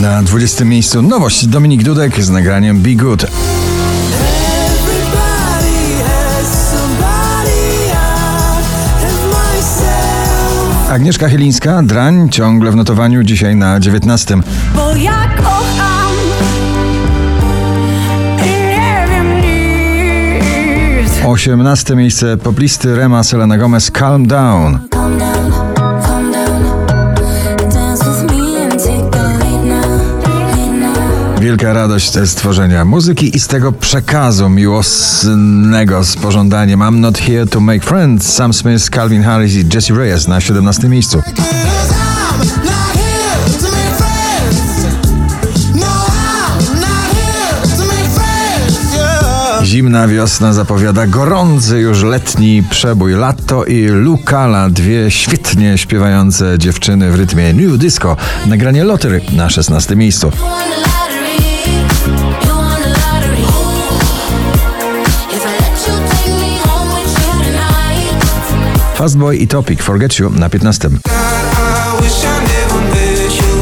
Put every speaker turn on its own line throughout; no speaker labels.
Na 20 miejscu nowość Dominik Dudek z nagraniem Be Good. Agnieszka Chylińska, Drań, ciągle w notowaniu, dzisiaj na 19.
Bo ja kocham i nie wiem nic.
18 miejsce poplisty Rema Selena Gomez Calm Down.
Calm down,
Wielka radość ze stworzenia muzyki i z tego przekazu miłosnego z pożądaniem I'm not here to make friends. Sam Smith, Calvin Harris i Jesse Reyes na 17 miejscu. Zimna wiosna zapowiada gorący już letni przebój. Lato i Lucala, dwie świetnie śpiewające dziewczyny w rytmie New Disco. Nagranie Lottery na 16 miejscu. Fastboy i Topic Forget You na 15.
I wish I never met you.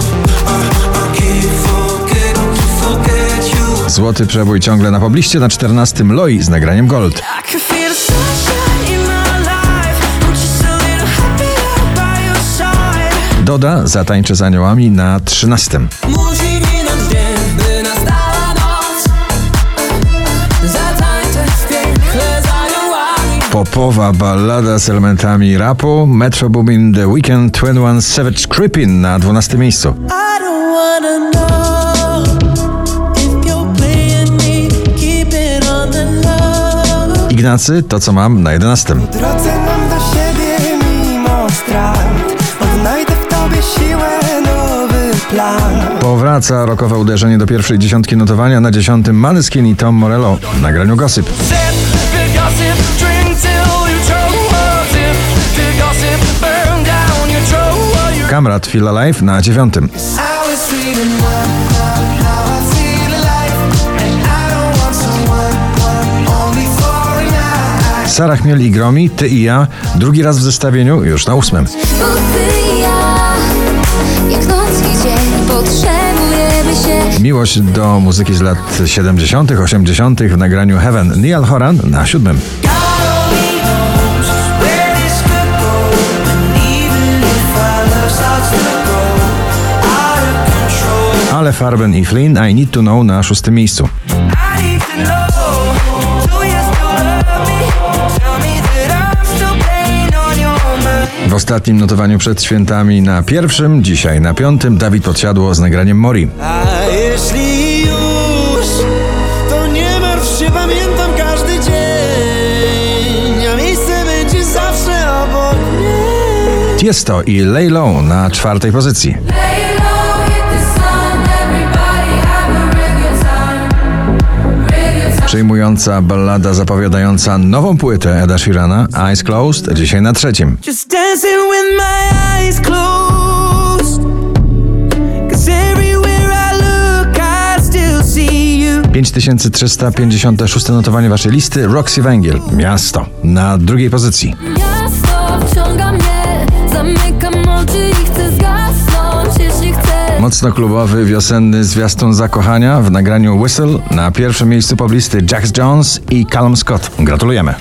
I, I can't forget, forget you.
Złoty przebój ciągle na pobliście na 14. Loi z nagraniem Gold. Doda zatańczy z aniołami na 13. Popowa ballada z elementami rapu. Metro Boomin The Weekend 21 Savage Creepin na 12 miejscu. Ignacy to co mam na 11.
drodze mam do siebie mimo strat Odnajdę w tobie siłę, nowy plan
Powraca rokowe uderzenie do pierwszej dziesiątki notowania na 10. Maneskin i Tom Morello w nagraniu Gossip. Kamrat Feel Alive na 9.
I was feeling one, now I feel alive And I don't want someone, one, only for a night
Sara Chmiel i Gromi, Ty i ja, drugi raz w zestawieniu, już na 8.
Bo ty i ja, jak noc i dzień, potrzebujemy się.
Miłość do muzyki z lat 70., 80. w nagraniu Heaven. Neil Horan na 7. Ale Farben i Flynn, I Need to Know na 6. miejscu. W ostatnim notowaniu przed świętami na pierwszym, dzisiaj na piątym, Dawid Podsiadło z nagraniem Mori.
A jeśli już, to nie martw się, pamiętam każdy dzień A miejsce będzie zawsze obok mnie
Tiesto i Lay Low na czwartej pozycji. Przejmująca ballada zapowiadająca nową płytę Eda Sheerana, Eyes Closed, dzisiaj na trzecim.
Just dancing with my eyes closed. Cause everywhere I look, I still see you.
5356 notowanie waszej listy, Roxy Węgiel, Miasto, na drugiej pozycji.
Miasto wciąga mnie, zamykam
Mocno klubowy, wiosenny zwiastun zakochania w nagraniu Whistle, na pierwszym miejscu poblisty Jax Jones i Callum Scott. Gratulujemy.